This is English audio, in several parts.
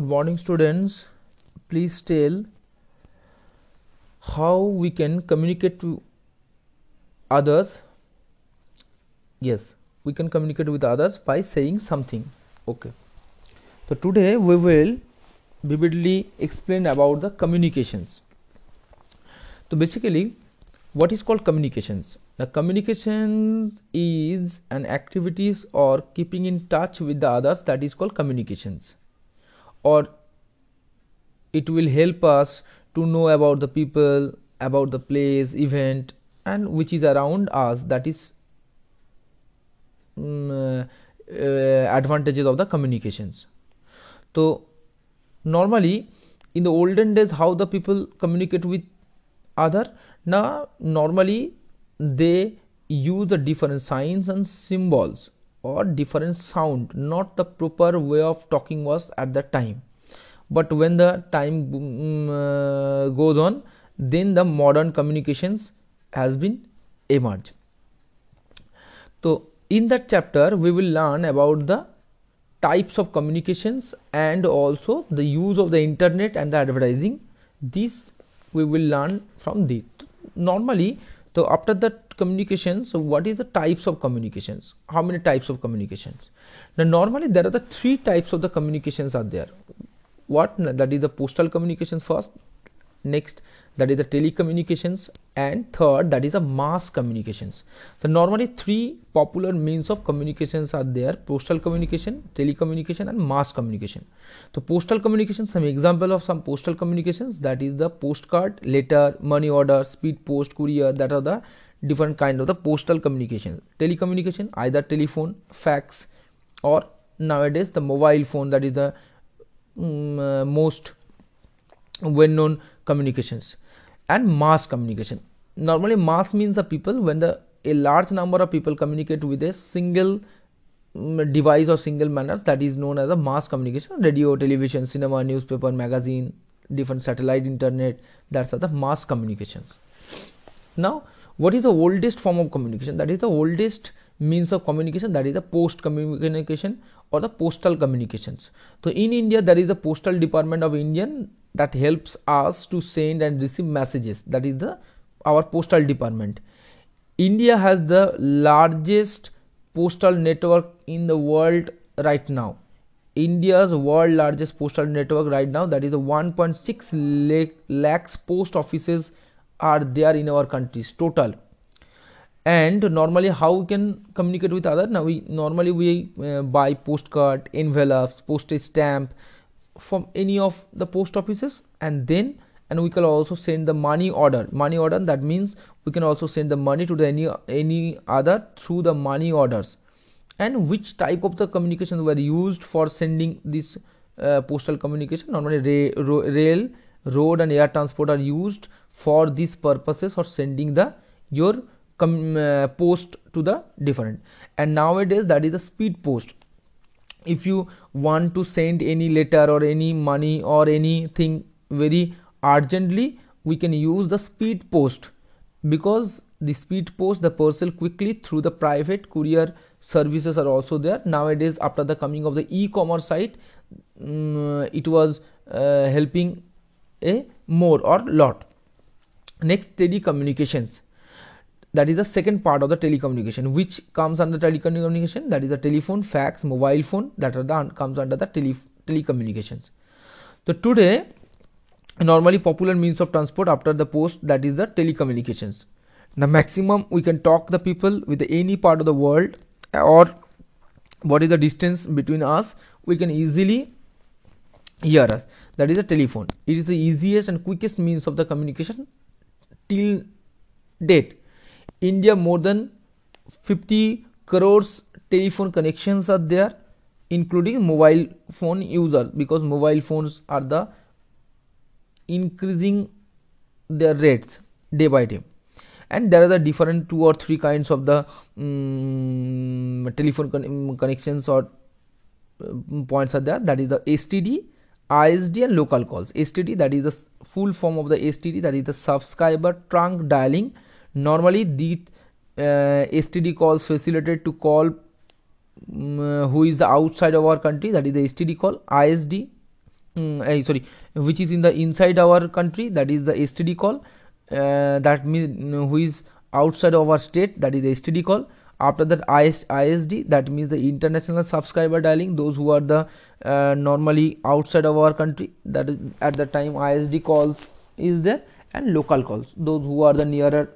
Good morning, students. Please tell how we can communicate to others. Yes, we can communicate with others by saying something. Okay. So today we will vividly explain about the communications. So basically, what is called communications? The communications is an activities or keeping in touch with the others that is called communications or it will help us to know about the people about the place event and which is around us that is um, uh, advantages of the communications. So normally in the olden days how the people communicate with other now normally they use the different signs and symbols or different sound. Not the proper way of talking was at that time. But when the time um, uh, goes on then the modern communications has been emerged. So in that chapter we will learn about the types of communications and also the use of the internet and the advertising. This we will learn from this. Normally so after that communication so what is the types of communications? How many types of communications? Now normally there are the three types of the communications are there. What? That is the postal communications first. Next that is the telecommunications and third that is the mass communications. So normally three popular means of communications are there. Postal communication telecommunication and mass communication. So postal communication some example of some postal communications that is the postcard letter money order speed post courier that are the different kind of the postal communication. Telecommunication either telephone fax or nowadays the mobile phone that is the um, uh, most well known communications and mass communication. Normally mass means the people when the a large number of people communicate with a single um, device or single manners that is known as a mass communication. Radio television cinema newspaper magazine different satellite internet that's the mass communications. Now what is the oldest form of communication? That is the oldest means of communication that is the post communication or the postal communications. So in india there is the postal department of indian that helps us to send and receive messages. That is the our postal department. India has the largest postal network in the world right now. India's world largest postal network right now that is the 1.6 lakhs post offices are there in our countries total and normally how we can communicate with other? Now we normally we uh, buy postcard envelopes postage stamp from any of the post offices. And then and we can also send the money order. Money order that means we can also send the money to the any any other through the money orders. And which type of the communication were used for sending this uh, postal communication? Normally ra rail road and air transport are used for these purposes or sending the your uh, post to the different. And nowadays that is the speed post. If you want to send any letter or any money or anything very urgently we can use the speed post. Because the speed post the parcel quickly through the private courier services are also there. Nowadays after the coming of the e-commerce site um, it was uh, helping a more or lot. Next telecommunications that is the second part of the telecommunication which comes under telecommunication that is the telephone fax mobile phone that are the comes under the tele telecommunications. So today normally popular means of transport after the post that is the telecommunications. The maximum we can talk the people with any part of the world eh, or what is the distance between us we can easily hear us. That is the telephone. It is the easiest and quickest means of the communication till date India more than 50 crores telephone connections are there including mobile phone users because mobile phones are the increasing their rates day by day. And there are the different two or three kinds of the um, telephone con connections or uh, points are there. That is the STD ISD and local calls. STD that is the full form of the STD that is the subscriber trunk dialing normally the uh, std calls facilitated to call um, who is outside of our country that is the std call isd mm, eh, sorry which is in the inside our country that is the std call uh, that means who is outside of our state that is the std call. After that IS, isd that means the international subscriber dialing those who are the uh, normally outside of our country that is at the time isd calls is there and local calls those who are the nearer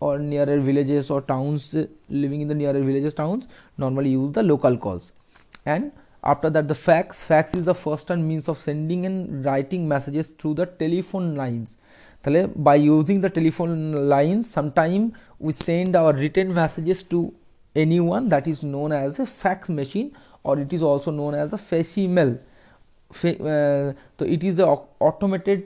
or nearer villages or towns uh, living in the nearer villages towns normally use the local calls and after that the fax fax is the first and means of sending and writing messages through the telephone lines তাহলে by using the telephone lines sometime we send our written messages to anyone that is known as a fax machine or it is also known as the facsimile uh, so it is a automated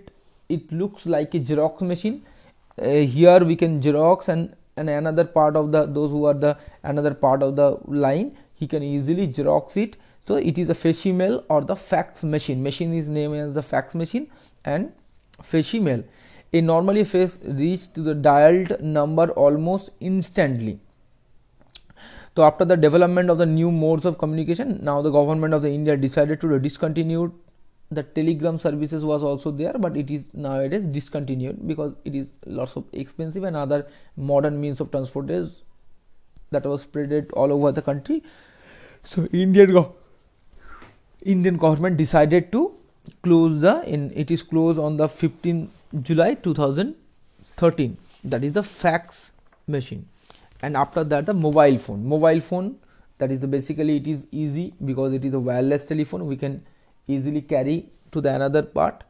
it looks like a xerox machine uh, uh, here we can xerox and and another part of the those who are the another part of the line he can easily xerox it. So it is a facsimile or the fax machine. Machine is named as the fax machine and facsimile a normally fax reach to the dialed number almost instantly. So after the development of the new modes of communication now the government of the india decided to discontinue the telegram services was also there but it is nowadays discontinued because it is lots of expensive and other modern means of transport is that was spread all over the country. So indian go indian government decided to close the in it is closed on the 15th july 2013 that is the fax machine. And after that the mobile phone. Mobile phone that is the basically it is easy because it is a wireless telephone. We can easily carry to the another part.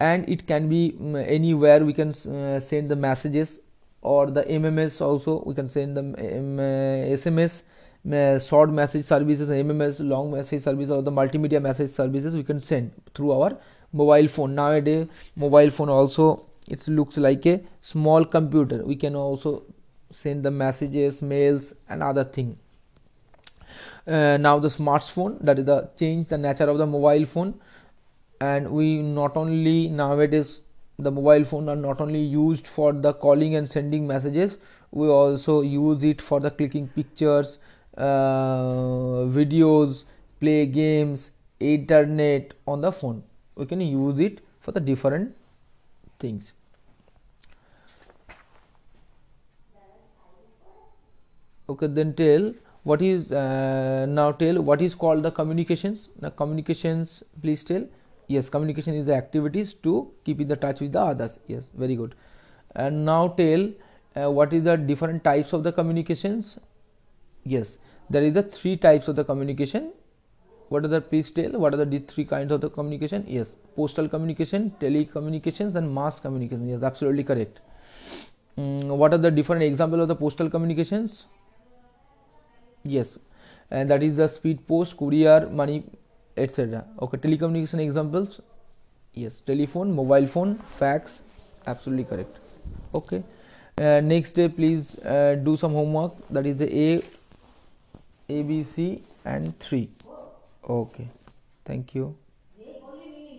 And it can be um, anywhere we can uh, send the messages or the mms also. We can send the um, sms uh, short message services mms long message service or the multimedia message services we can send through our mobile phone. Nowadays mobile phone also it looks like a small computer. We can also send the messages mails and other thing uh, now the smartphone that is the change the nature of the mobile phone. And we not only nowadays the mobile phone are not only used for the calling and sending messages we also use it for the clicking pictures uh, videos play games internet on the phone. We can use it for the different things. Okay then tell what is uh, now tell what is called the communications. Now communications please tell. Yes communication is the activities to keep in the touch with the others. Yes very good. And now tell uh, what is the different types of the communications? Yes there is the three types of the communication. What are the please tell what are the three kinds of the communication? Yes postal communication telecommunications and mass communication. Yes absolutely correct. Mm, what are the different example of the postal communications yes. And that is the speed post courier money etc okay telecommunication examples? Yes. Telephone mobile phone fax absolutely correct. Okay. Uh, next day please uh, do some homework. That is the a a b c and 3 okay. Thank you